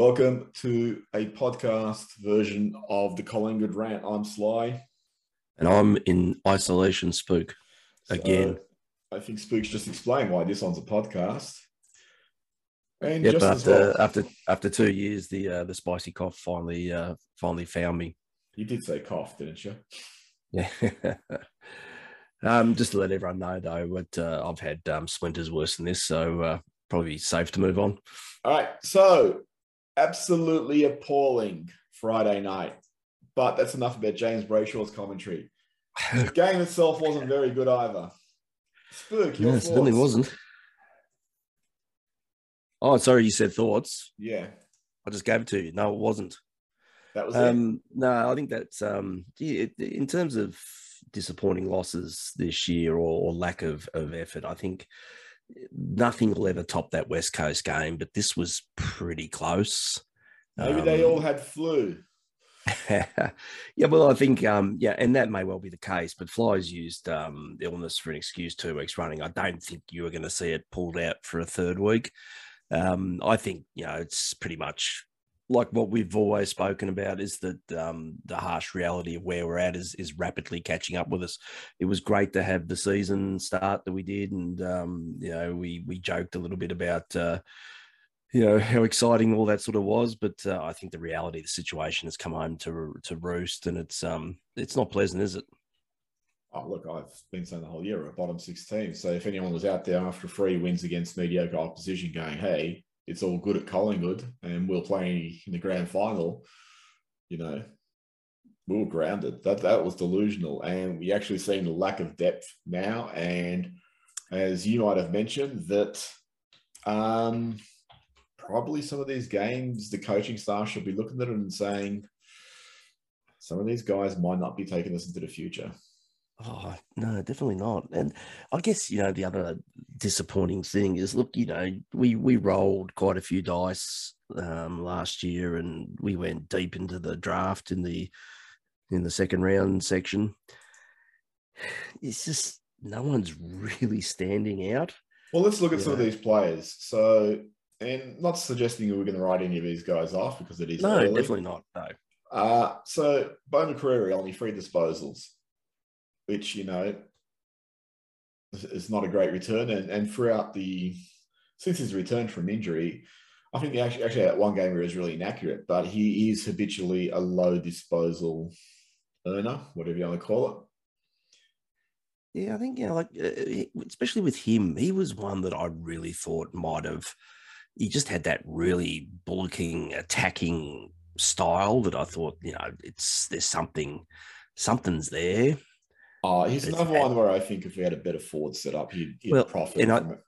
Welcome to a podcast version of the Collingwood Rant. I'm Sly. And I'm in isolation spook again. So I think Spook's just explained why this one's a podcast. And yep, after well, after after two years, the uh, the spicy cough finally uh, finally found me. You did say cough, didn't you? Yeah. um, just to let everyone know, though, but uh, I've had um, splinters worse than this, so uh, probably safe to move on. All right. So, absolutely appalling Friday night. But that's enough about James Brayshaw's commentary. The game itself wasn't very good either. Spook, your it certainly wasn't. Oh, sorry, you said thoughts. Yeah. I just gave it to you. No, it wasn't. That was um, it. No, I think that's um, in terms of disappointing losses this year or, or lack of, of effort. I think nothing will ever top that West Coast game, but this was pretty close. Maybe um, they all had flu. yeah, well, I think, um, yeah, and that may well be the case, but Flyers used um, illness for an excuse two weeks running. I don't think you were going to see it pulled out for a third week. Um, I think, you know, it's pretty much like what we've always spoken about is that um, the harsh reality of where we're at is is rapidly catching up with us. It was great to have the season start that we did, and um, you know we we joked a little bit about uh, you know how exciting all that sort of was, but uh, I think the reality of the situation has come home to to roost, and it's um it's not pleasant, is it? Oh, look, I've been saying the whole year a bottom six team. So if anyone was out there after three wins against mediocre opposition going, hey, it's all good at Collingwood and we're playing in the grand final, you know, we were grounded. That that was delusional. And we actually seen the lack of depth now. And as you might have mentioned, that um, probably some of these games, the coaching staff should be looking at it and saying, some of these guys might not be taking us into the future. Oh no, definitely not. And I guess you know the other disappointing thing is, look, you know, we we rolled quite a few dice um, last year, and we went deep into the draft in the in the second round section. It's just no one's really standing out. Well, let's look at some of these players. So, and not suggesting we're going to write any of these guys off because it is no, early. definitely not. No. Uh, so, Beau McCreery only three disposals which you know is not a great return. And and throughout the since his return from injury, I think actually actually that one game he was really inaccurate, but he is habitually a low disposal earner, whatever you want to call it. Yeah, I think you know, like uh, especially with him, he was one that I really thought might have. He just had that really bullocking, attacking style that I thought, you know, it's there's something, something's there. Uh, he's it's another one where I think if we had a better forward setup, he'd, he'd well, profit from I, it.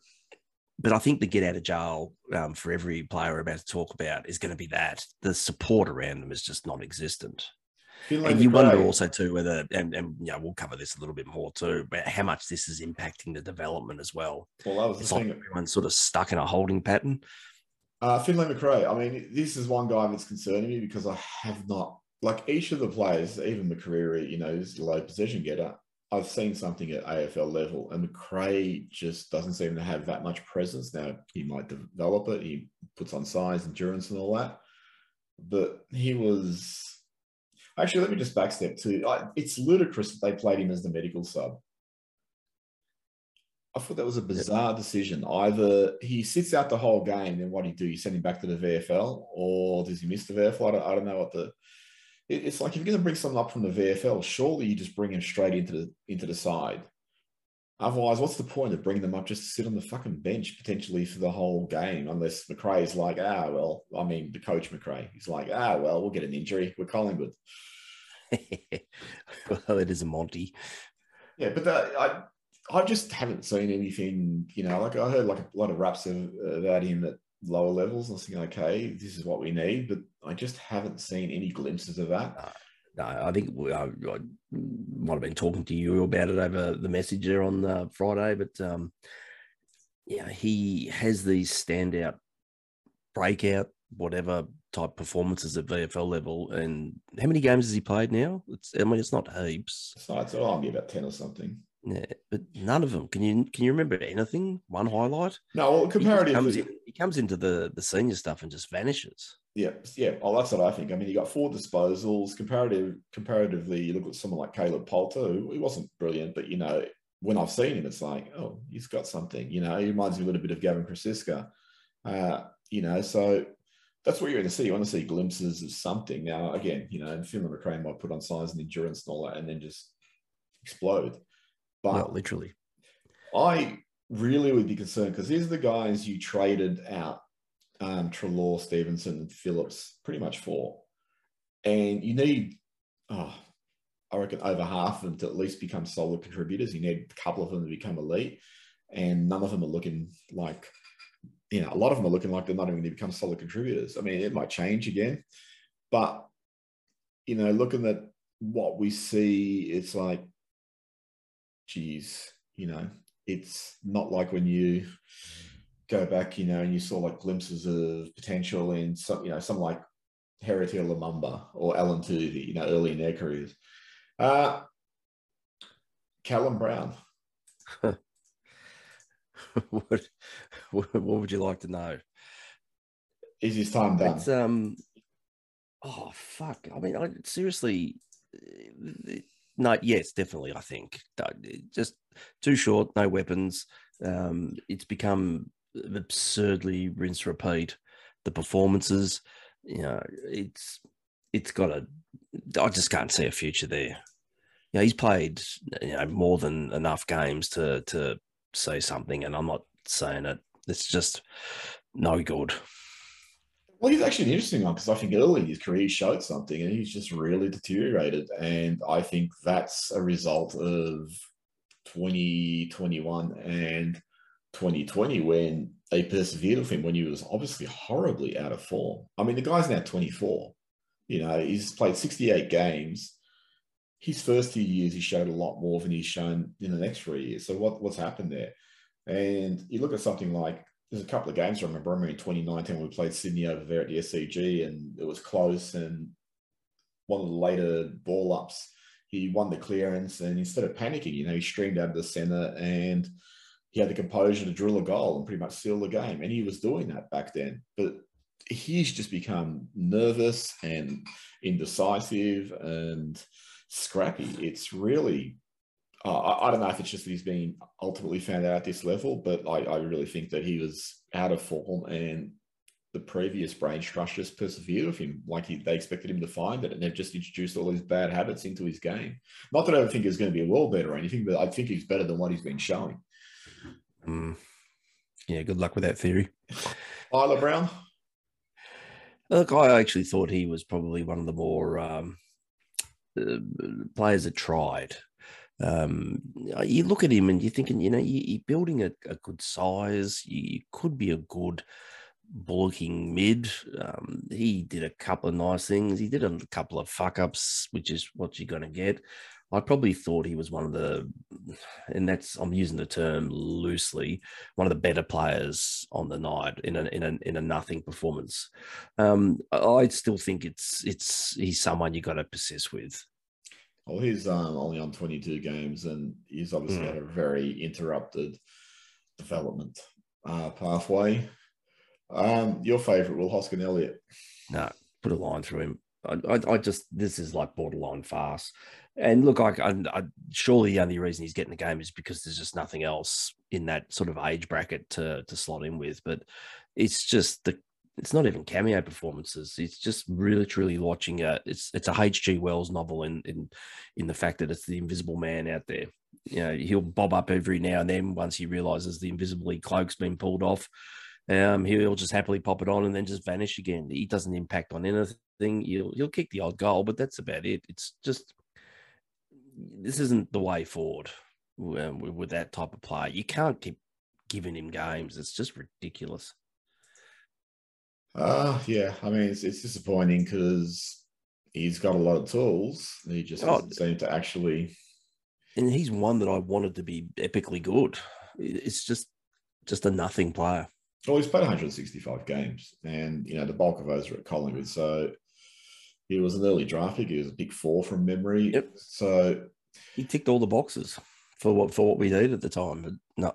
But I think the get out of jail um, for every player we're about to talk about is going to be that the support around them is just non-existent. and you wonder also too whether, and, and you know, we'll cover this a little bit more too, but how much this is impacting the development as well. Well, that was it's the like thing. Everyone's sort of stuck in a holding pattern. Uh, Finlay Macrae. I mean, this is one guy that's concerning me because I have not like each of the players, even McCreery, you know, is a low position getter. I've seen something at AFL level, and Macrae just doesn't seem to have that much presence. Now he might develop it. He puts on size, endurance, and all that. But he was actually. Let me just backstep to. It's ludicrous that they played him as the medical sub. I thought that was a bizarre decision. Either he sits out the whole game, then what do you do? You send him back to the VFL, or does he miss the VFL? I don't, I don't know what the it's like if you're going to bring someone up from the VFL, surely you just bring him straight into the into the side. Otherwise, what's the point of bringing them up just to sit on the fucking bench potentially for the whole game? Unless Macrae is like, ah, well, I mean, the coach Macrae, he's like, ah, well, we'll get an injury. We're Collingwood. well, it is a Monty. Yeah, but the, I, I just haven't seen anything. You know, like I heard like a lot of raps of, about him at lower levels. I was thinking, okay, this is what we need, but I just haven't seen any glimpses of that. No, I think we, I, I, might have been talking to you about it over the messenger on uh, Friday, but um, yeah, he has these standout breakout, whatever type performances at VFL level. And how many games has he played now? It's, I mean, it's not heaps. So it's only about 10 or something. Yeah, but none of them. Can you can you remember anything? One highlight? No, well, comparatively, he comes, in, he comes into the the senior stuff and just vanishes. Yeah, yeah. Oh, that's what I think. I mean, you got four disposals. Comparative, comparatively, you look at someone like Caleb Poulter. He wasn't brilliant, but you know, when I've seen him, it's like, oh, he's got something. You know, he reminds me a little bit of Gavin Crosisca. Uh, you know, so that's what you're going to see. You want to see glimpses of something. Now, again, you know, and Finlay Macrae might put on size and endurance and all that, and then just explode. But well, literally, I really would be concerned because these are the guys you traded out um, Treloar, Stephenson, and Phillips pretty much for. And you need, oh, I reckon, over half of them to at least become solid contributors. You need a couple of them to become elite. And none of them are looking like, you know, a lot of them are looking like they're not even going to become solid contributors. I mean, it might change again. But, you know, looking at what we see, it's like, geez, you know, it's not like when you go back, you know, and you saw like glimpses of potential in some, you know, some like Heritier Lumumba or Alan Toovey, you know, early in their careers. Uh, Callum Brown. what, what would you like to know? Is his time done? It's, um, oh fuck! I mean, I seriously, no, yes, definitely. I think just too short, no weapons. Um, it's become absurdly rinse repeat. The performances, you know, it's it's got a. I just can't see a future there. You know, he's played you know more than enough games to to say something, and I'm not saying it. It's just no good. Well, he's actually an interesting one because I think early in his career he showed something and he's just really deteriorated. And I think that's a result of 2021 and 2020 when they persevered with him when he was obviously horribly out of form. I mean, the guy's now 24. You know, he's played 68 games. His first two years, he showed a lot more than he's shown in the next three years. So what, what's happened there? And you look at something like there's a couple of games I remember. I remember in 2019 we played Sydney over there at the SCG and it was close. And one of the later ball ups, he won the clearance and instead of panicking, you know, he streamed out of the center and he had the composure to drill a goal and pretty much seal the game. And he was doing that back then. But he's just become nervous and indecisive and scrappy. It's really, uh, I, I, don't know if it's just that he's been ultimately found out at this level, but I, I really think that he was out of form and the previous brain trust just persevered with him like he, they expected him to find it and they've just introduced all these bad habits into his game not that i don't think he's going to be a world better or anything but i think he's better than what he's been showing Mm. Yeah, good luck with that theory. Tyler Brown. Look, I actually thought he was probably one of the more um, uh, players that tried. Um, you look at him and you're thinking, you know, you, are building a, a, good size. You, could be a good bullocking mid. Um, he did a couple of nice things. He did a couple of fuck ups, which is what you're going to get. I probably thought he was one of the, and that's I'm using the term loosely, one of the better players on the night in a in a in a nothing performance. Um, I still think it's it's he's someone you got to persist with. Well, he's um, only on 22 games, and he's obviously mm. had a very interrupted development uh, pathway. Um, your favourite, Will Hoskin Elliott? No, put a line through him. I, I, I, just this is like borderline farce. And look, I, I, surely the only reason he's getting the game is because there's just nothing else in that sort of age bracket to to slot in with. But it's just the it's not even cameo performances. It's just really truly watching a it's it's a H.G. Wells novel in in in the fact that it's the Invisible Man out there. You know, he'll bob up every now and then once he realizes the invisible cloak's been pulled off. Um, he'll just happily pop it on and then just vanish again. He doesn't impact on anything. He'll he'll kick the odd goal, but that's about it. It's just this isn't the way forward um, with that type of player. You can't keep giving him games. It's just ridiculous. Uh, yeah. I mean, it's, it's disappointing because he's got a lot of tools. He just oh, doesn't seem to actually. And he's one that I wanted to be epically good. It's just just a nothing player. Well, he's played 165 games, and you know the bulk of those are at Collingwood. So he was an early draft pick. He was a big four from memory. Yep. So he ticked all the boxes for what for what we needed at the time. But no,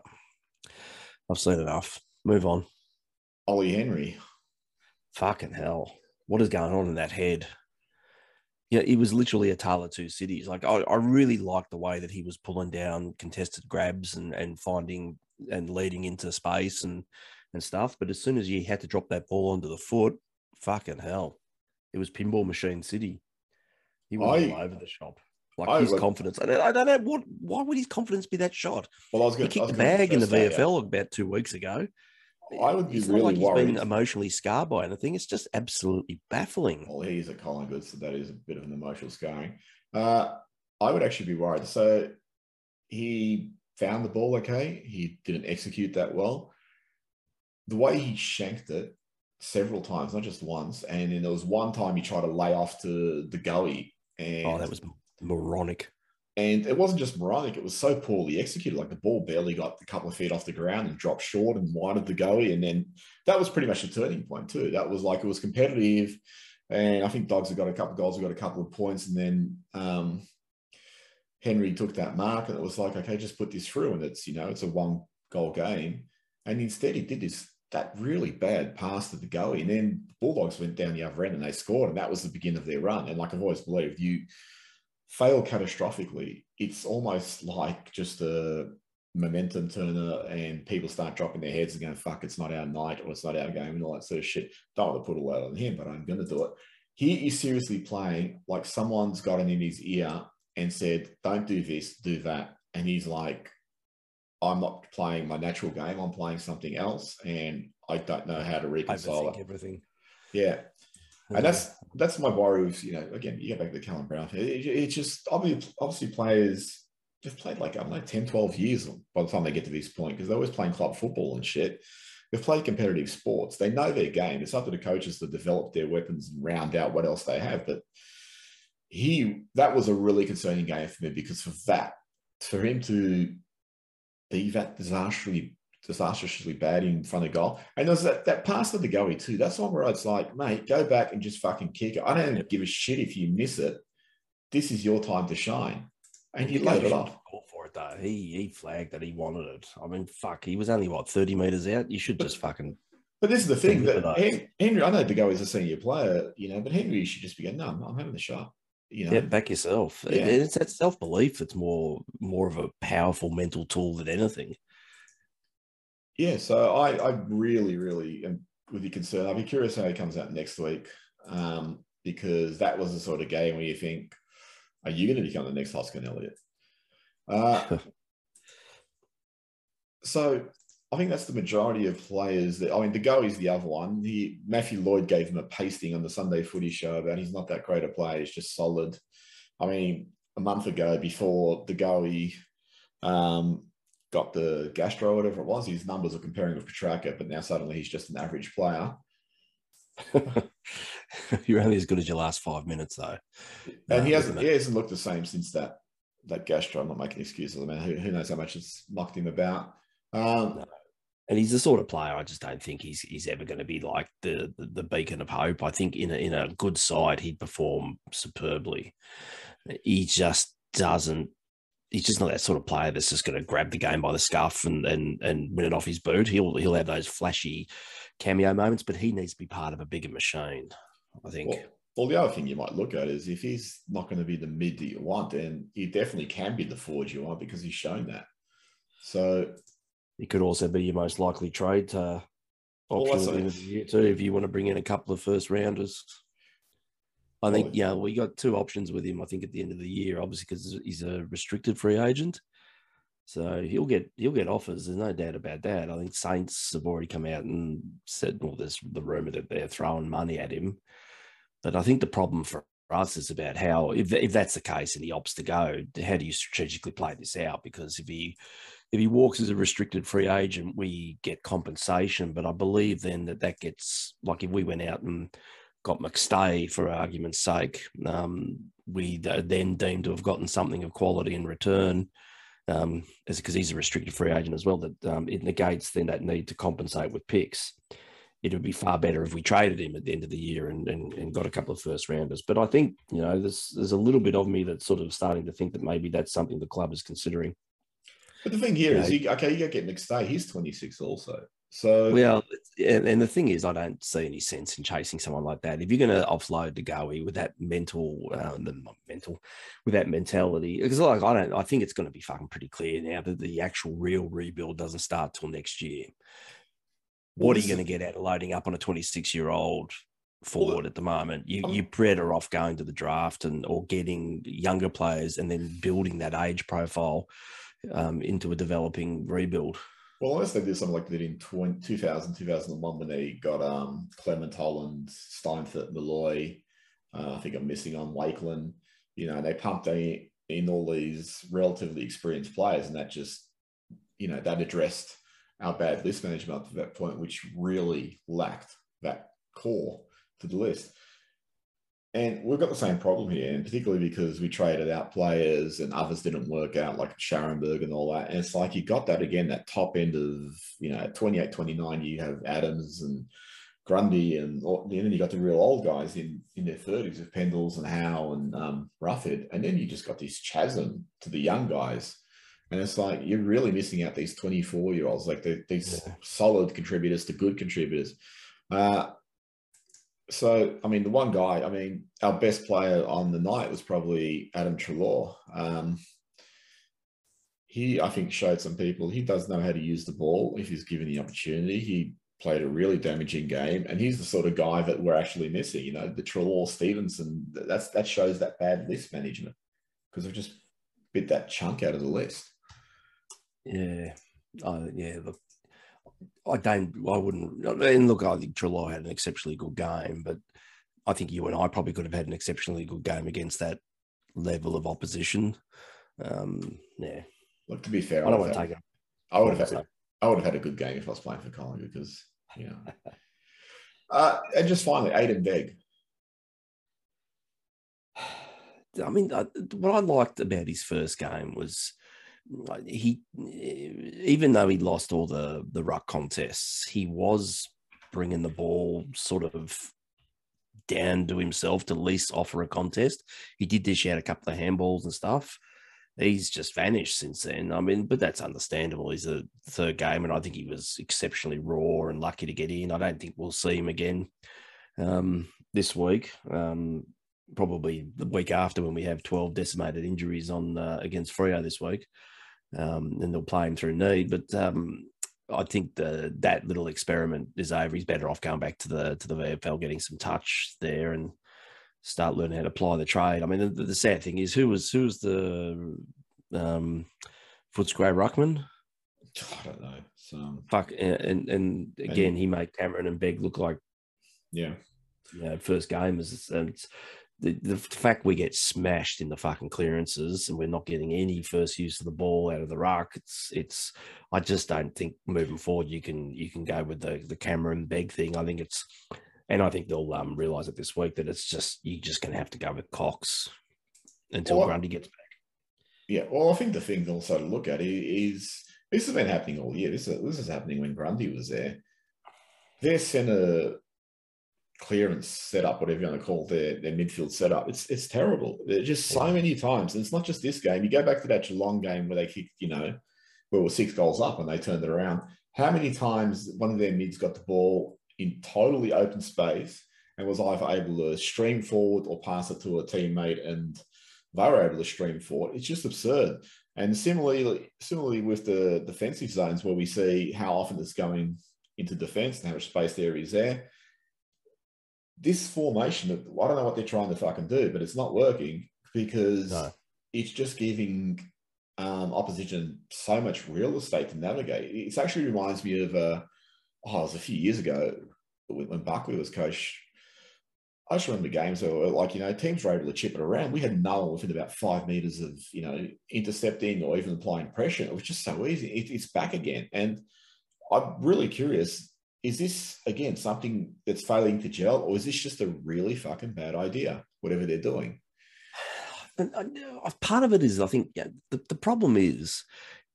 I've seen enough. Move on. Ollie Henry. Fucking hell. what is going on in that head? Yeah, it was literally a tale of two cities. Like I, I really liked the way that he was pulling down contested grabs and and finding and leading into space and and stuff. But as soon as he had to drop that ball onto the foot, fucking hell, it was pinball machine city. He was I- all over the shop. Like I his would- confidence. I don't, I don't know what. Why would his confidence be that shot? Well, I was He going kicked the bag in the VFL about two weeks ago. I would be it's really not like he's worried. been emotionally scarred by anything. It's just absolutely baffling. Well, he's a Collingwood, so that is a bit of an emotional scarring. Uh, I would actually be worried. So he found the ball okay. He didn't execute that well. The way he shanked it several times, not just once, and then there was one time he tried to lay off to the gully, and Oh, that was moronic. And it wasn't just moronic; it was so poorly executed. Like the ball barely got a couple of feet off the ground and dropped short and wide of De Goey, and then that was pretty much the turning point too. That was like it was competitive, and I think Dogs have got a couple of goals, have got a couple of points, and then um, Henry took that mark, and it was like, okay, just put this through, and it's you know it's a one goal game, and instead he did this that really bad pass to De Goey, and then Bulldogs went down the other end and they scored, and that was the beginning of their run. And like I've always believed, you fail catastrophically, it's almost like just a momentum turner and people start dropping their heads and going, fuck, it's not our night or it's not our game and all that sort of shit. Don't want to put a that on him, but I'm going to do it. He is seriously playing like someone's gotten in his ear and said, don't do this, do that. And he's like, I'm not playing my natural game. I'm playing something else. And I don't know how to reconcile it. everything. Yeah. And that's that's my worry with, you know, again, you go back to the Callum Brown. It, it- it's just obviously, obviously players, they've played like, I don't know, 10, 12 years by the time they get to this point because they're always playing club football and shit. They've played competitive sports. They know their game. It's up to the coaches to develop their weapons and round out what else they have. But he, that was a really concerning game for me because for that, for him to be that disastrously disastrously bad in front of goal. And there's that, that pass to De Goey too. That's one where it's like, mate, go back and just fucking kick it. I don't give a shit if you miss it. This is your time to shine. And he laid it off. For it though. He he flagged that he wanted it. I mean, fuck, he was only what thirty meters out. You should just fucking But this is the thing that Henry, I know De Goey is a senior player, you know, but Henry should just be going, no, I'm, having the shot. You know, yeah, back yourself. Yeah. It's that self belief that's more more of a powerful mental tool than anything. Yeah, so I, I really, really am with your concern. I'll be curious how it comes out next week um, because that was the sort of game where you think, are you going to become the next Hoskin Elliott? Uh, so I think that's the majority of players that, I mean, the go is the other one. He, Matthew Lloyd gave him a pasting on the Sunday footy show about he's not that great a player, he's just solid. I mean, a month ago before De Goey um, got the gastro, whatever it was, his numbers are comparing with Petracca, but now suddenly he's just an average player. You're only as good as your last five minutes, though. And he hasn't he hasn't looked the same since that that gastro. I'm not making excuses. I mean, who, who knows how much it's mocked him about. Um, No. And he's the sort of player I just don't think he's he's ever going to be like the, the the beacon of hope. I think in a in a good side he'd perform superbly. He just doesn't. He's just not that sort of player that's just going to grab the game by the scuff and and and win it off his boot. He'll he'll have those flashy cameo moments, but he needs to be part of a bigger machine. I think. Well, well, the other thing you might look at is if he's not going to be the mid that you want, then he definitely can be the forward you want because he's shown that. So He could also be your most likely trade uh, Well, option that's at the a- end of the year too, if you want to bring in a couple of first rounders. I think Well, yeah, we got two options with him. I think at the end of the year, obviously because he's a restricted free agent, so he'll get he'll get offers. There's no doubt about that. I think Saints have already come out and said, well, there's the rumor that they're throwing money at him, but I think the problem for us is about how if if that's the case and he opts to go, how do you strategically play this out? Because if he if he walks as a restricted free agent, we get compensation. But I believe then that that gets like if we went out and got McStay for argument's sake, um, we then deemed to have gotten something of quality in return. Um, because he's a restricted free agent as well, that um, it negates then that need to compensate with picks. It would be far better if we traded him at the end of the year and, and, and got a couple of first rounders. But I think you know there's there's a little bit of me that's sort of starting to think that maybe that's something the club is considering. But the thing here is, Yeah. you, okay, you go get McStay. He's 26 also. So Well, and, and the thing is, I don't see any sense in chasing someone like that. If you're going to offload to Goey with that mental, um, the mental, with that mentality, because like I don't, I think it's going to be fucking pretty clear now that the actual real rebuild doesn't start till next year. Well, What are you going to get out of loading up on a 26 year old forward at the moment? You I'm- you're better off going to the draft and or getting younger players and then building that age profile um, into a developing rebuild. Well, unless they did something like they did in 20, 2000, 2001 when they got um, Clement Holland, Steinfurt, Molloy. Uh, I think I'm missing on Wakelin. You know, they pumped in, in all these relatively experienced players, and that just, you know, that addressed our bad list management up to that point, which really lacked that core to the list. And we've got the same problem here, and particularly because we traded out players and others didn't work out, like Scharenberg and all that. And it's like you got that again, that top end of, you know, at 28, 29, you have Adams and Grundy, and, and then you got the real old guys in, in their 30s with Pendles and Howe and um, Roughead. And then you just got this chasm to the young guys. And it's like you're really missing out these 24 year olds, like these Yeah. solid contributors to good contributors. Uh, so, I mean, the one guy, I mean, our best player on the night was probably Adam Treloar. Um, he, I think, showed some people he does know how to use the ball if he's given the opportunity. He played a really damaging game, and he's the sort of guy that we're actually missing. You know, the Trelaw Stephenson. That's that shows that bad list management because we've just bit that chunk out of the list. Yeah, oh, yeah. Look, I don't. I wouldn't. And look, I think Treloar had an exceptionally good game, but I think you and I probably could have had an exceptionally good game against that level of opposition. Um, yeah, Look, to be fair, I don't want to take it. I would have had. I would have had a good game if I was playing for Collingwood because you know. uh, and just finally, Aiden Begg. I mean, I, what I liked about his first game was he, even though he lost all the the ruck contests, he was bringing the ball sort of down to himself to least offer a contest. He did dish out a couple of handballs and stuff. He's just vanished since then. I mean, but that's understandable. He's a third game, and I think he was exceptionally raw and lucky to get in. I don't think we'll see him again um, this week. Um, probably the week after when we have 12 decimated injuries on uh, against Freo this week. Um, and they'll play him through need. But um, I think the that little experiment is over. He's better off going back to the to the VFL, getting some touch there, and start learning how to apply the trade. I mean, the, the sad thing is, who was who was the um, Footscray Ruckman? I don't know. So Fuck, and and again, he made Cameron and Begg look like yeah, you know, first game is and it's, the, the fact we get smashed in the fucking clearances and we're not getting any first use of the ball out of the ruck. It's it's I just don't think moving forward you can you can go with the the Cameron Begg thing. I think it's and I think they'll um, realize it this week that it's just you're just gonna have to go with Cox until Well, Grundy gets back. yeah. Well, I think the thing also to look at is this has been happening all year. This is, this is happening when Grundy was there. Their centre clearance setup, whatever you want to call their their midfield setup, it's it's terrible. There's just so many times, and it's not just this game. You go back to that Geelong game where they kicked, you know, where it was six goals up and they turned it around. How many times one of their mids got the ball in totally open space and was either able to stream forward or pass it to a teammate and they were able to stream forward. It's just absurd. And similarly, similarly with the defensive zones where we see how often it's going into defense and how much space there is there. This formation, I don't know what they're trying to fucking do, but it's not working because No. it's just giving um, opposition so much real estate to navigate. It actually reminds me of, uh, oh, it was a few years ago when Buckley was coach. I just remember games where, like, you know, teams were able to chip it around. We had no one within about five meters of, you know, intercepting or even applying pressure. It was just so easy. It, it's back again. And I'm really curious is this, again, something that's failing to gel, or is this just a really fucking bad idea, whatever they're doing? And uh, part of it is, I think, yeah, the, the problem is,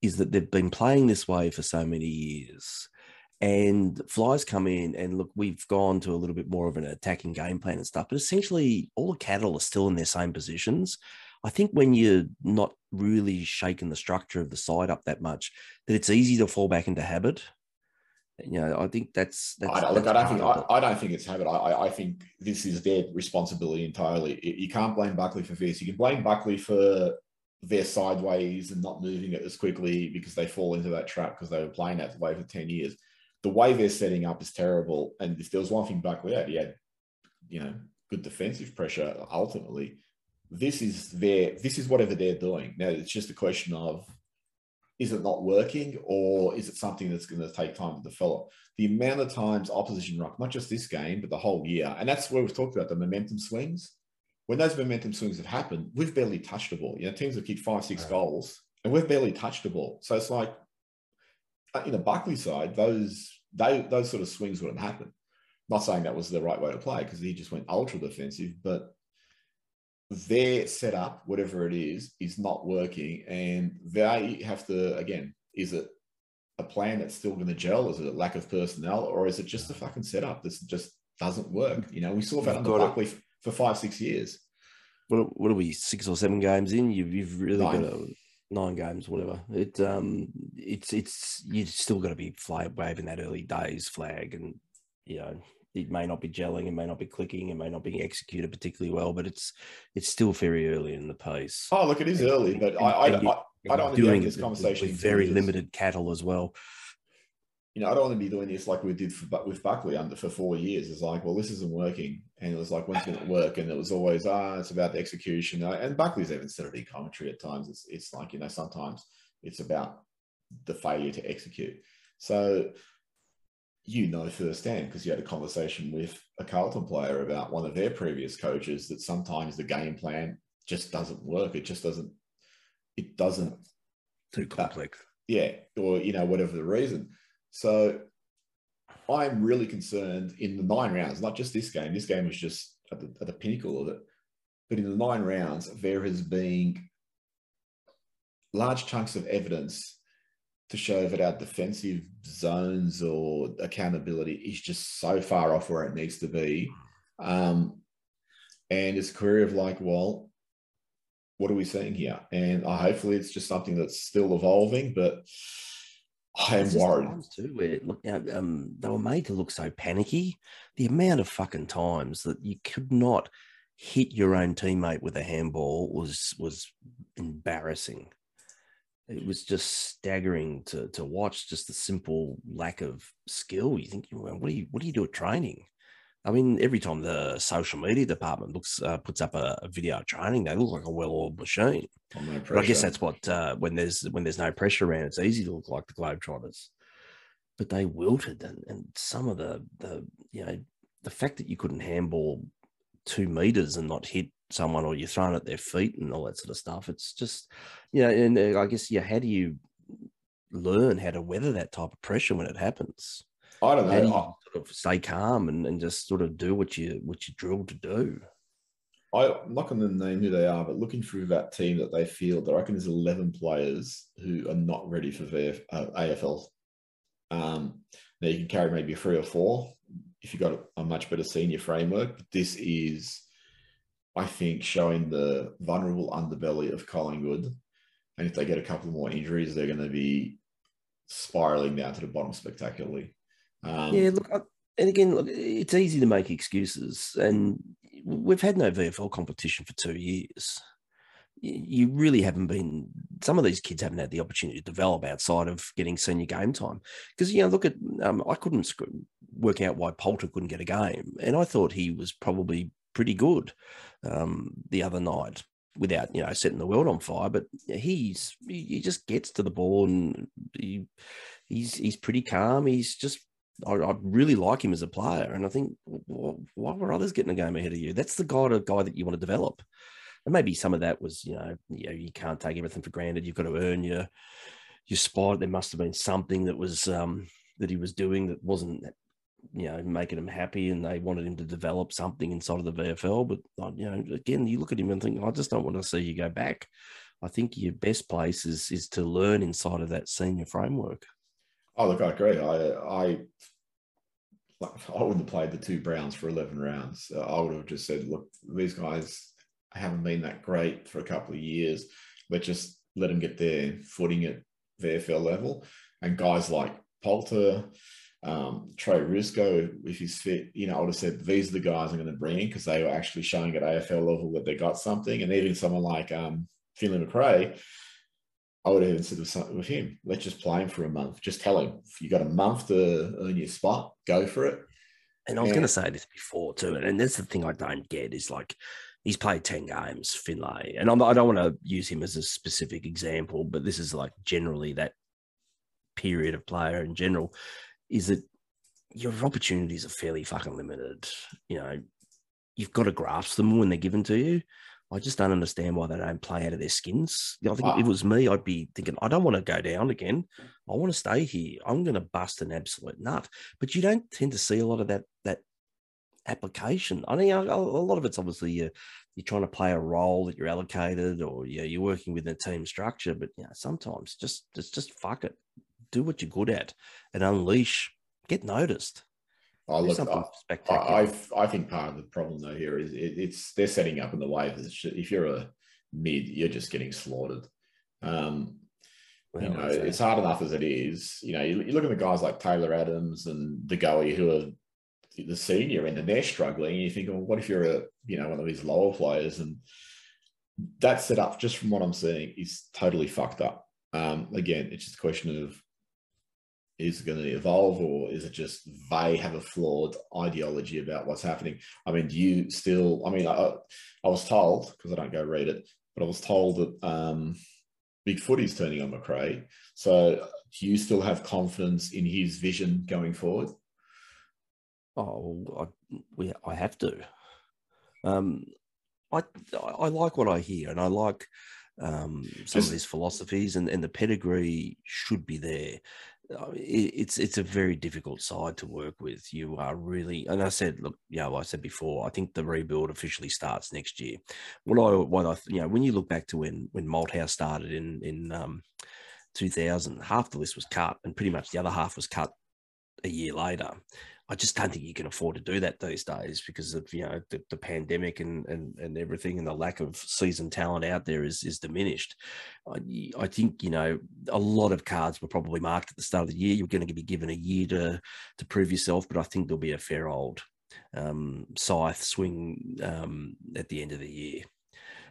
is that they've been playing this way for so many years, and flies come in, and look, we've gone to a little bit more of an attacking game plan and stuff, but essentially, all the cattle are still in their same positions. I think when you're not really shaking the structure of the side up that much, that it's easy to fall back into habit. You know, I think that's that's. I, look, that's I don't think I. I don't think it's habit. I, I I think this is their responsibility entirely. You- You can't blame Buckley for this. You can blame Buckley for their sideways and not moving it as quickly because they fall into that trap because they were playing that way for ten years. The way they're setting up is terrible. And if there was one thing Buckley had, he had, you know, good defensive pressure. Ultimately, this is their this is whatever they're doing now. It's just a question of is it not working or is it something that's going to take time to develop? The amount of times opposition rock, not just this game, but the whole year, and that's where we've talked about the momentum swings. When those momentum swings have happened, we've barely touched the ball. You know, teams have kicked five, six Right. goals, and we've barely touched the ball. So it's like, uh, in the Buckley side, those they, those sort of swings wouldn't happen. Not saying that was the right way to play because he just went ultra defensive, but their setup, whatever it is, is not working. And they have to, again, is it a plan that's still going to gel? Is it a lack of personnel? Or is it just a fucking setup that just doesn't work? You know, we saw that under. Buckley f- for five, six years. what, what are we six or seven games in? You've you've really Nine. got a, nine games, whatever. It um it's it's you still got to be flag waving that early days flag, and you know it may not be gelling, it may not be clicking, it may not be executed particularly well, but it's it's still very early in the pace. Oh, look, it is early, but I, I, And you- I, I don't want to be having this conversation with very years. limited cattle as well. you know, I don't want to be doing this like we did for, with Buckley under for four years. It's like, well, this isn't working, and it was like, when's it going to work? And it was always, ah, it's about the execution. Uh, And Buckley's even said it in commentary at times. It's it's like you know, sometimes it's about the failure to execute. So you know firsthand because you had a conversation with a Carlton player about one of their previous coaches that sometimes the game plan just doesn't work. It just doesn't. It doesn't Too uh, complex. yeah, or you know, whatever the reason. So I'm really concerned in the nine rounds, not just this game. This game was just at the, at the pinnacle of it, but in the nine rounds, there has been large chunks of evidence to show that our defensive zones or accountability is just so far off where it needs to be. Um, and it's a query of like, well, what are we seeing here? And uh, hopefully it's just something that's still evolving, but I am worried. too where look, you know, um, they were made to look so panicky. The amount of fucking times that you could not hit your own teammate with a handball was was embarrassing. It was just staggering to to watch. Just the simple lack of skill. You think, what do you what do you do at training? I mean, every time the social media department looks uh, puts up a, a video of training, they look like a well-oiled machine. no But I guess that's what uh, when there's when there's no pressure around, it's easy to look like the Globetrotters. But they wilted, and, and some of the the you know the fact that you couldn't handball two meters and not hit someone, or you're thrown at their feet and all that sort of stuff. It's just you know, and uh, I guess yeah, how do you learn how to weather that type of pressure when it happens? I don't How do you know. sort of stay calm and, and just sort of do what you what you're drilled to do? I, I'm not going to name who they are, but looking through that team that they field, I reckon there's 11 players who are not ready for VF, uh, AFL. Um, now you can carry maybe three or four if you've got a much better senior framework. But this is, I think, showing the vulnerable underbelly of Collingwood. And if they get a couple more injuries, they're going to be spiraling down to the bottom spectacularly. Um, Yeah, look, I, and again, look, it's easy to make excuses, and we've had no VFL competition for two years. You really haven't been. Some of these kids haven't had the opportunity to develop outside of getting senior game time. Because you know, look at um, I couldn't sc- work out why Poulter couldn't get a game, and I thought he was probably pretty good um, the other night without you know setting the world on fire. But he's he just gets to the ball and he, he's he's pretty calm. He's just I, I really like him as a player, and I think wh- why were others getting a game ahead of you? That's the guy, the guy that you want to develop. And maybe some of that was, you know, you, know, you can't take everything for granted. You've got to earn your your spot. There must have been something that was um, that he was doing that wasn't, you know, making him happy, and they wanted him to develop something inside of the VFL. But you know, again, you look at him and think, I just don't want to see you go back. I think your best place is is to learn inside of that senior framework. Oh, look, I agree. I, I, I wouldn't have played the two Browns for 11 rounds. Uh, I would have just said, look, these guys haven't been that great for a couple of years. Let's just let them get their footing at VFL level. And guys like Poulter, um, Trey Ruscoe, if he's fit, you know, I would have said these are the guys I'm going to bring in because they were actually showing at AFL level that they got something. And even someone like um, Finlay Macrae, I would have even said with, with him, let's just play him for a month. Just tell him you got a month to earn your spot, go for it. And I was going to say this before too, and that's the thing I don't get is like he's played 10 games, Finlay. And I'm, I do not want to use him as a specific example, but this is like generally that period of player in general is that your opportunities are fairly fucking limited. You know, you've got to grasp them when they're given to you. I just don't understand why they don't play out of their skins. I think wow. if it ah. was me, I'd be thinking, I don't want to go down again. I want to stay here. I'm going to bust an absolute nut. But you don't tend to see a lot of that that application. I mean, a, lot of it's obviously you're, you're trying to play a role that you're allocated, or you you're working within a team structure. But you know, sometimes just just just fuck it, do what you're good at, and unleash, get noticed. Oh, look, I, I, I, think part of the problem though here is it, it's they're setting up in the way that if you're a mid, you're just getting slaughtered. Um, well, you know, it's hard enough as it is. You know, you, you, look at the guys like Taylor Adams and De Goey who are the senior end and they're struggling. And you think, well, what if you're a you know one of these lower players and that setup, just from what I'm seeing, is totally fucked up. Um, again, it's just a question of is it going to evolve or is it just they have a flawed ideology about what's happening? I mean, do you still, I mean, I, I was told, because I don't go read it, but I was told that um, Big Footy's turning on Macrae. So do you still have confidence in his vision going forward? Oh, I, we, I have to. Um, I, I like what I hear and I like um, some of his philosophies and, and the pedigree should be there it's it's a very difficult side to work with. You are really, and I said, look, you know, I said before, I think the rebuild officially starts next year. What I, what I, you know, when you look back to when when Malthouse started in in um, 2000, half the list was cut, and pretty much the other half was cut a year later. I just don't think you can afford to do that these days because of you know the, the pandemic and, and and everything and the lack of seasoned talent out there is is diminished. I, I think you know a lot of cards were probably marked at the start of the year. You're going to be given a year to to prove yourself, but I think there'll be a fair old um, scythe swing um, at the end of the year.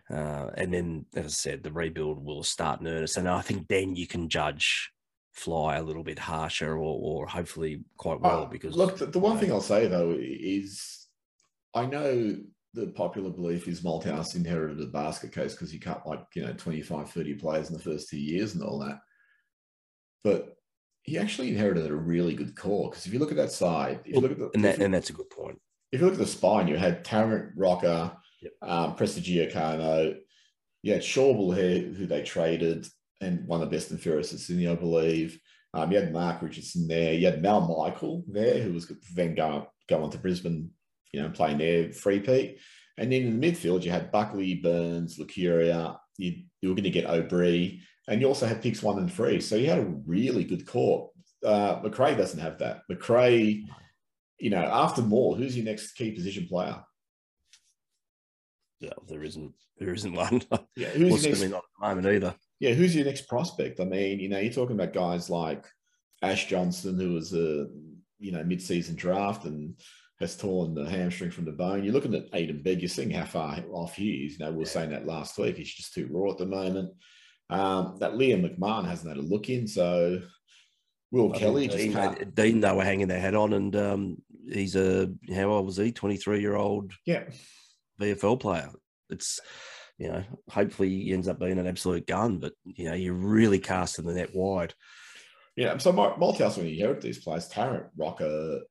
Uh, and then, as I said, the rebuild will start in earnest. And I think then you can judge fly a little bit harsher or, or hopefully quite well. Uh, because look, the, the one thing I'll say though is I know the popular belief is Malthouse inherited a basket case because he cut like, you know, 25, 30 players in the first two years and all that. But he actually inherited a really good core because if you look at that side, if you look at the, and, that, you, and that's a good point. If you look at the spine, you had Tarrant, Rocca, yep. um, Prestigiacomo, you had Schauble here, who they traded, and one of the best and fairest at Sydney, I believe. Um, you had Mark Richardson there. You had Mal Michael there, who was then going go on to Brisbane, you know, playing there free Pete. And then in the midfield, you had Buckley, Burns, Licuria. You, you were going to get O'Brien, and you also had picks one and three. So you had a really good core. Uh, Macrae doesn't have that. Macrae, you know, after Moore, who's your next key position player? Yeah, there isn't. There isn't one. Yeah, who's next... not at the moment either yeah, who's your next prospect? I mean, you know, you're talking about guys like Ash Johnson, who was a you know mid-season draft and has torn the hamstring from the bone. You're looking at Aiden Begg. You're seeing how far off he is. You know, we were saying that last week. He's just too raw at the moment. Um, that Liam McMahon hasn't had a look in, so Will I Kelly just Dean, can't... Dean they were hanging their head on, and um, he's a how old was he? Twenty three year old. Yeah, VFL player. It's you know, hopefully he ends up being an absolute gun, but you know, you're really casting the net wide. Yeah, so Malthouse, when you inherit these players, Tarrant, Rocca,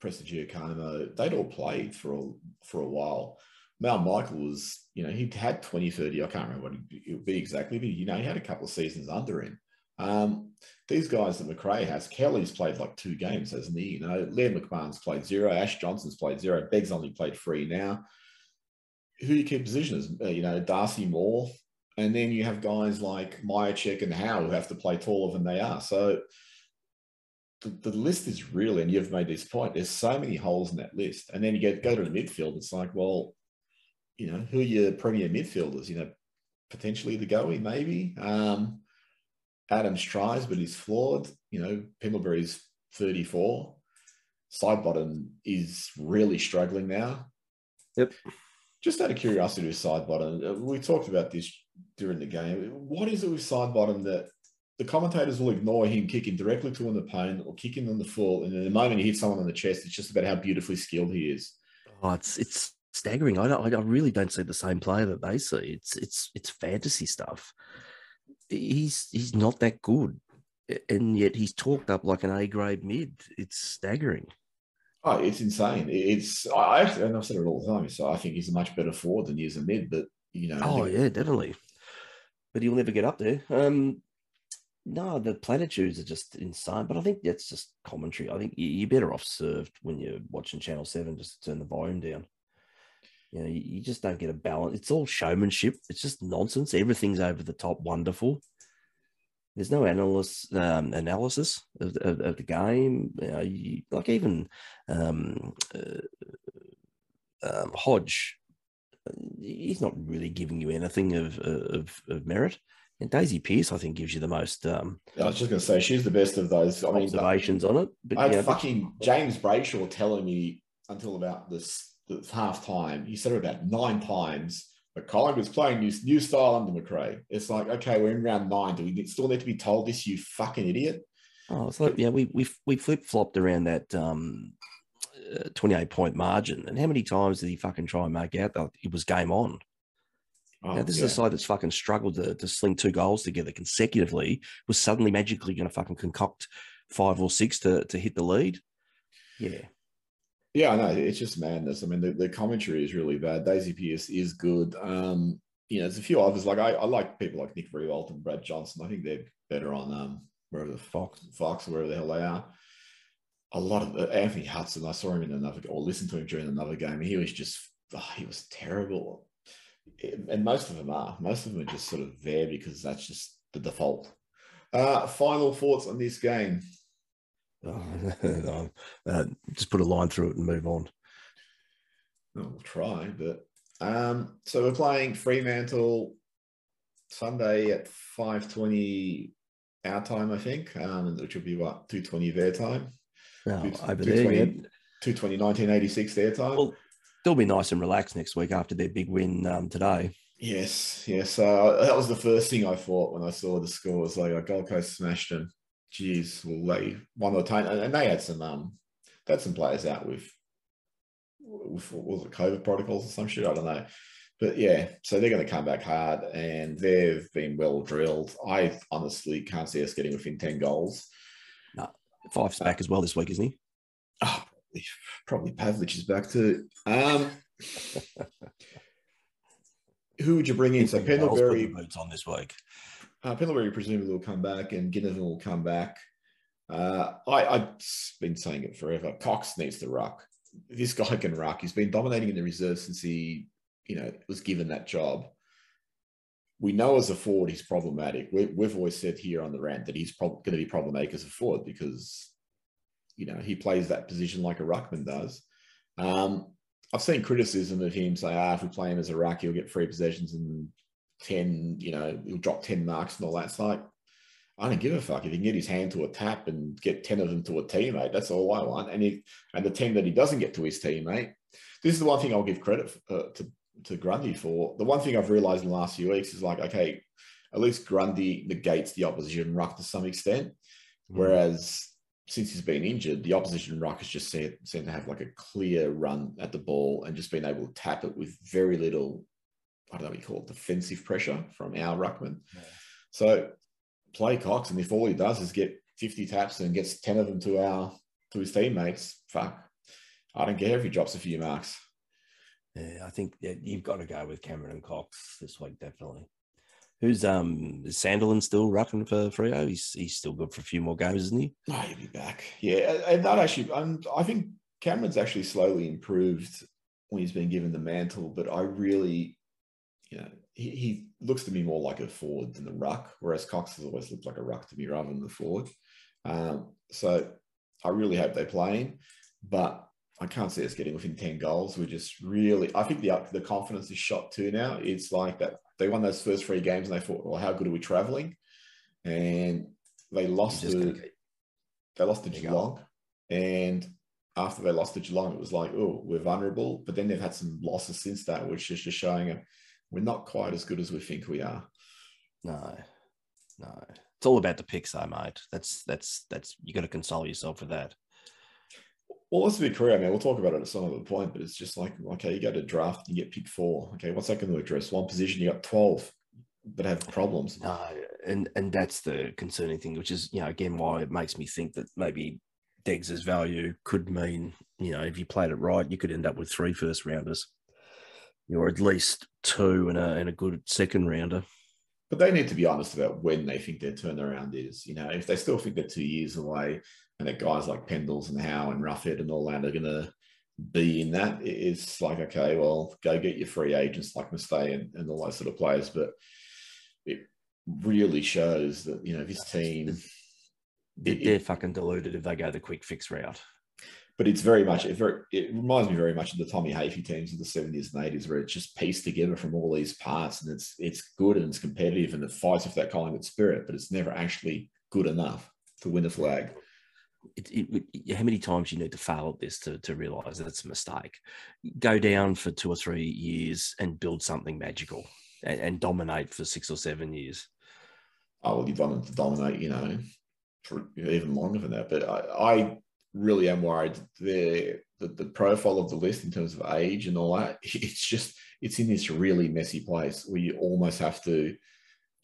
Prestigiacomo, they'd all played for a, for a while. Mal Michael was, you know, he had 20, 30, I can't remember what it would be exactly, but, you know, he had a couple of seasons under him. Um, these guys that Macrae has, Kelly's played like two games, hasn't he? You know, Liam McMahon's played zero, Ash Johnson's played zero, Begg's only played three now who you keep positioners, uh, you know, Darcy Moore, and then you have guys like Mihocek and Howe who have to play taller than they are. So the, the, list is really, and you've made this point, there's so many holes in that list. And then you get go to the midfield, it's like, well, you know, who are your premier midfielders? You know, potentially De Goey, maybe. Um, Adams tries, but he's flawed. You know, Pendlebury's 34. Sidebottom is really struggling now. Yep. Just out of curiosity with Sidebottom, uh, we talked about this during the game. What is it with Sidebottom that the commentators will ignore him kicking directly to an opponent or kicking on the full, and then the moment he hits someone on the chest, it's just about how beautifully skilled he is. Oh, it's it's staggering. I don't, I really don't see the same player that they see. It's it's it's fantasy stuff. He's he's not that good, and yet he's talked up like an A grade mid. It's staggering. Oh, it's insane. It's I and I've said it all the time. So I think he's a much better forward than he is a mid. But you know, oh yeah, definitely. But he'll never get up there. Um, no, the platitudes are just insane. But I think that's just commentary. I think you're better off served when you're watching Channel Seven. Just turn the volume down. You know, you just don't get a balance. It's all showmanship. It's just nonsense. Everything's over the top, wonderful. There's no analysis um, analysis of, of, of, the game. You know, you, like even um, uh, um, Hodge, he's not really giving you anything of, of, of merit. And Daisy Pearce, I think, gives you the most. Um, I was just going to say she's the best of those. I mean, observations on it. But, I had you know, fucking James Brayshaw telling me until about this the half time. He said it about nine times. But Collingwood's playing new, new style under McRae. It's like, okay, we're in round nine. Do we still need to be told this, you fucking idiot? Oh, it's like, yeah, we we we flip flopped around that um, uh, 28 point margin. And how many times did he fucking try and make out that it was game on? Oh, now, this yeah. is a side that's fucking struggled to, to sling two goals together consecutively, was suddenly magically going to fucking concoct five or six to, to hit the lead. Yeah. Yeah, I know. It's just madness. I mean, the, the commentary is really bad. Daisy Pearce is good. Um, you know, there's a few others. Like I, I like people like Nick Riewoldt and Brad Johnson. I think they're better on um wherever the Fox, Fox, wherever the hell they are. A lot of Anthony Hudson. I saw him in another or listened to him during another game. He was just oh, he was terrible. And most of them are. Most of them are just sort of there because that's just the default. Uh, final thoughts on this game. uh, just put a line through it and move on. Well, we'll try, but um, so we're playing Fremantle Sunday at five twenty our time, I think, um, which will be what two twenty their time. No, over there, yeah. 220, 1986 their time. Well, they'll be nice and relaxed next week after their big win um, today. Yes, yes. Uh, that was the first thing I thought when I saw the scores. Like, Gold Coast smashed them geez, well, they won the time, and they had some um, they had some players out with, with was it COVID protocols or some shit? I don't know, but yeah, so they're going to come back hard, and they've been well drilled. I honestly can't see us getting within ten goals. No, Fyfe's back as well this week, isn't he? Oh, probably, probably Pavlich is back too. Um, who would you bring in? So Pendlebury boots on this week. Uh, presumably will come back, and Ginnivan will come back. Uh, I, I've been saying it forever. Cox needs to ruck. This guy can ruck. He's been dominating in the reserve since he, you know, was given that job. We know as a forward he's problematic. We, have always said here on the rant that he's prob- going to be problematic as a forward because, you know, he plays that position like a ruckman does. Um, I've seen criticism of him say, ah, if we play him as a ruck, he'll get free possessions and 10, you know, he'll drop 10 marks and all that. It's like, I don't give a fuck. If he can get his hand to a tap and get 10 of them to a teammate, that's all I want. And he, and the 10 that he doesn't get to his teammate, this is the one thing I'll give credit for, uh, to, to Grundy for. The one thing I've realized in the last few weeks is like, okay, at least Grundy negates the opposition ruck to some extent. Mm. Whereas since he's been injured, the opposition ruck has just seemed, seemed to have like a clear run at the ball and just been able to tap it with very little I don't know what you call it, defensive pressure from our ruckman. Yeah. So play Cox, and if all he does is get 50 taps and gets 10 of them to our to his teammates, fuck. I don't care if he drops a few marks. Yeah, I think you've got to go with Cameron and Cox this week, definitely. Who's um is Sandilands still rucking for Freo? He's he's still good for a few more games, isn't he? No, he'll be back. Yeah, and that actually, um, I think Cameron's actually slowly improved when he's been given the mantle. But I really, you know, he, he looks to me more like a forward than a ruck, whereas Cox has always looked like a ruck to me rather than the forward. Um, so I really hope they play him, but I can't see us getting within 10 goals. We're just really, I think the the confidence is shot too now. It's like that they won those first three games and they thought, well, how good are we traveling? And they lost to, they lost to Geelong. And after they lost to Geelong, it was like, oh, we're vulnerable. But then they've had some losses since that, which is just showing we're not quite as good as we think we are. No, no. It's all about the picks, though, mate. That's that's that's you got to console yourself with that. Well, let's be clear. I mean, we'll talk about it at some other point, but it's just like, okay, you go to draft, you get pick four. Okay, what's that going to address? One position, you got 12 that have problems. No, and and that's the concerning thing, which is, you know, again, why it makes me think that maybe Deggs's value could mean, you know, if you played it right, you could end up with three first rounders, or at least two and a and a good second rounder. But they need to be honest about when they think their turnaround is. You know, if they still think they're two years away, and that guys like Pendles and Howe and Roughead and all that are going to be in that, it's like okay, well, go get your free agents like Mistay and, and all those sort of players. But it really shows that you know this team they're it, fucking deluded if they go the quick fix route. But it's very much it very it reminds me very much of the Tommy Hafey teams of the 70s and 80s where it's just pieced together from all these parts and it's it's good and it's competitive and it fights with that Collingwood spirit, but it's never actually good enough to win a flag. It, it, how many times you need to fail at this to, to realize that it's a mistake? Go down for two or three years and build something magical and, and dominate for six or seven years. Oh, well, you've to dominate, you know, for even longer than that. But I, I really am worried the, the the profile of the list in terms of age and all that. It's just it's in this really messy place where you almost have to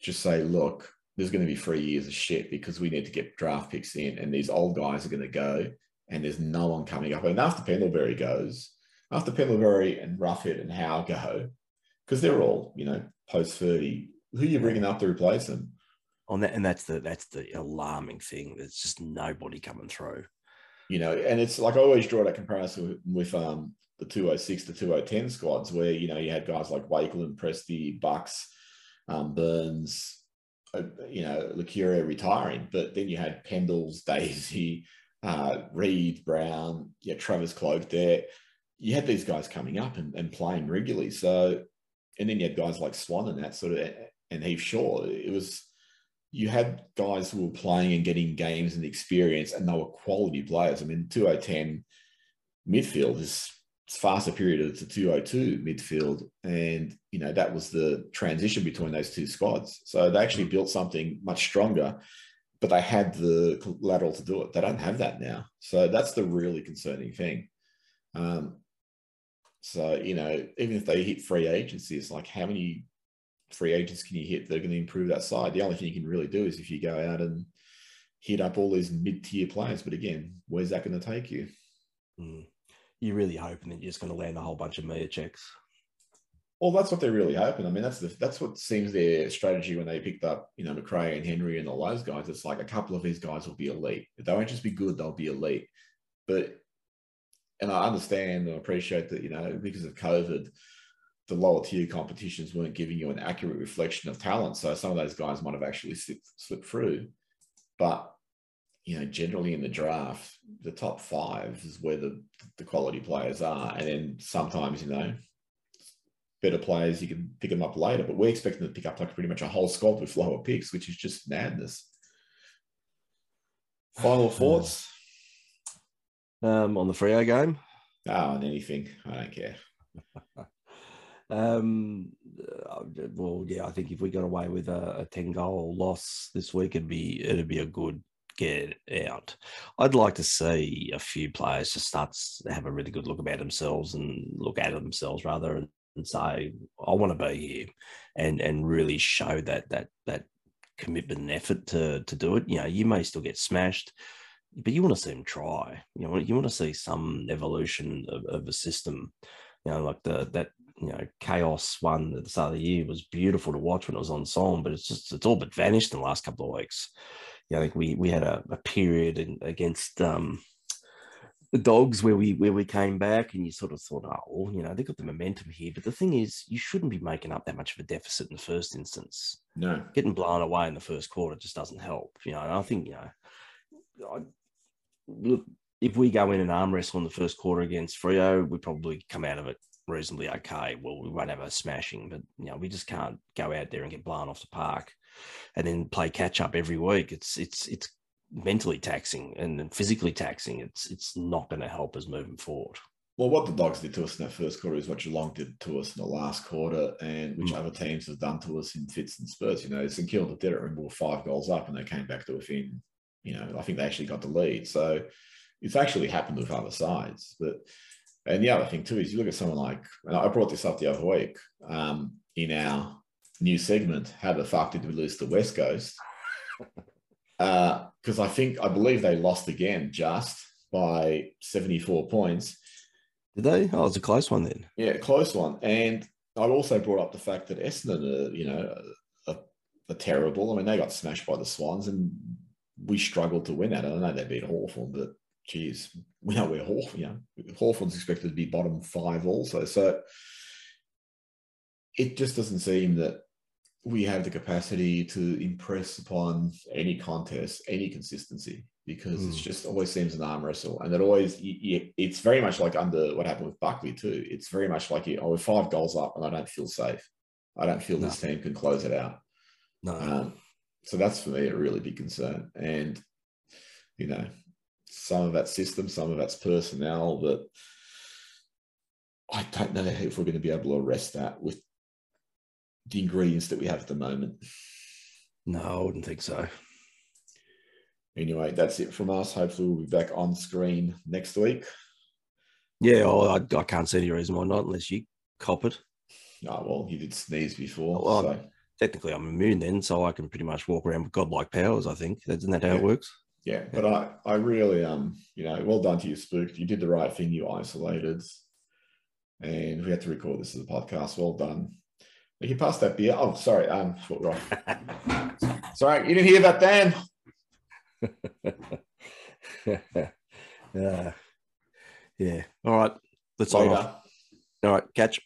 just say, look, there's going to be three years of shit because we need to get draft picks in, and these old guys are going to go, and there's no one coming up. And after Pendlebury goes, after Pendlebury and Roughead and Howe go, because they're all you know post thirty, who are you bringing up to replace them? on that, and that's the that's the alarming thing. There's just nobody coming through. You know, and it's like I always draw that comparison with, with um the 206 to 2010 squads where you know you had guys like Wakelin, Presty, Bucks, um, Burns, uh, you know, Licuria retiring, but then you had Pendles, Daisy, uh, Reid, Brown, yeah, Travis Cloke there. You had these guys coming up and, and playing regularly. So, and then you had guys like Swan and that sort of, and Heath Shaw. It was you had guys who were playing and getting games and experience, and they were quality players. I mean, 2010 midfield is far superior to 202 midfield. And, you know, that was the transition between those two squads. So they actually built something much stronger, but they had the collateral to do it. They don't have that now. So that's the really concerning thing. Um, so, you know, even if they hit free agency, it's like how many free agents can you hit that are going to improve that side? The only thing you can really do is if you go out and hit up all these mid tier players. But again, where's that going to take you? Mm. You're really hoping that you're just going to land a whole bunch of media checks. Well, that's what they're really hoping. I mean, that's the that's what seems their strategy when they picked up, you know, Macrae and Henry and all those guys. It's like a couple of these guys will be elite. They won't just be good; they'll be elite. But and I understand and appreciate that, you know, because of COVID, the lower tier competitions weren't giving you an accurate reflection of talent. So some of those guys might have actually slipped, slipped through. But you know, generally in the draft, the top five is where the the quality players are, and then sometimes you know, better players you can pick them up later. But we're expecting to pick up like pretty much a whole squad with lower picks, which is just madness. Final thoughts um, on the Freo game? Oh, on anything. I don't care. Um, uh, well, yeah, I think if we got away with a, a ten goal loss this week, it'd be it'd be a good get out. I'd like to see a few players just start to have a really good look about themselves and look at themselves rather and, and say, I want to be here and and really show that that that commitment and effort to to do it. You know, you may still get smashed, but you want to see them try. You know, you want to see some evolution of, of a system. You know, like the that you know chaos one at the start of the year was beautiful to watch when it was on song, but it's just it's all but vanished in the last couple of weeks. Yeah, I think we we had a, a period in, against um, the dogs where we where we came back and you sort of thought, oh, well, you know, they've got the momentum here. But the thing is, you shouldn't be making up that much of a deficit in the first instance. No, getting blown away in the first quarter just doesn't help. You know, and I think you know, I, look, if we go in and arm wrestle in the first quarter against Freo, we probably come out of it reasonably okay. Well, we won't have a smashing, but you know, we just can't go out there and get blown off the park and then play catch up every week. It's it's it's mentally taxing and physically taxing. It's it's not going to help us moving forward. Well, what the Dogs did to us in that first quarter is what Geelong did to us in the last quarter, and which mm. other teams have done to us in fits and spurts. You know, St Kilda did it and were five goals up, and they came back to within. You know, I think they actually got the lead. So it's actually happened with other sides. But and the other thing too is you look at someone like, and I brought this up the other week um, in our new segment. How the fuck did we lose to West Coast? Because uh, I think I believe they lost again just by seventy four points did they? Oh, it was a close one then. Yeah, close one. And I'd also brought up the fact that Essendon, are, you know, are, are, terrible. I mean, they got smashed by the Swans, and we struggled to win that. I know they beat Hawthorn, but geez, we know we're Hawthorn. You know, Hawthorn's expected to be bottom five also. So it just doesn't seem that we have the capacity to impress upon any contest, any consistency because mm. it just always seems an arm wrestle, and it always it's very much like under what happened with Buckley too. It's very much like oh, we're five goals up, and I don't feel safe. I don't feel no. this team can close it out. No. Um, so that's for me a really big concern, and you know, some of that system, some of that's personnel, but I don't know if we're going to be able to arrest that with the ingredients that we have at the moment. No, I wouldn't think so anyway, that's it from us. Hopefully, we'll be back on screen next week. Yeah, oh, I, I can't see any reason why not, unless you cop it. Oh, well, you did sneeze before. Well, so. Technically, I'm immune then, so I can pretty much walk around with godlike powers. I think isn't that how yeah. it works? Yeah, but I, I really, um, you know, well done to you, Spooked. You did the right thing. You isolated, and we had to record this as a podcast. Well done. You can pass that beer. Oh, sorry. Um, foot rock. sorry, you didn't hear that, Dan. yeah. Yeah. All right. Let's Later. All right. Catch.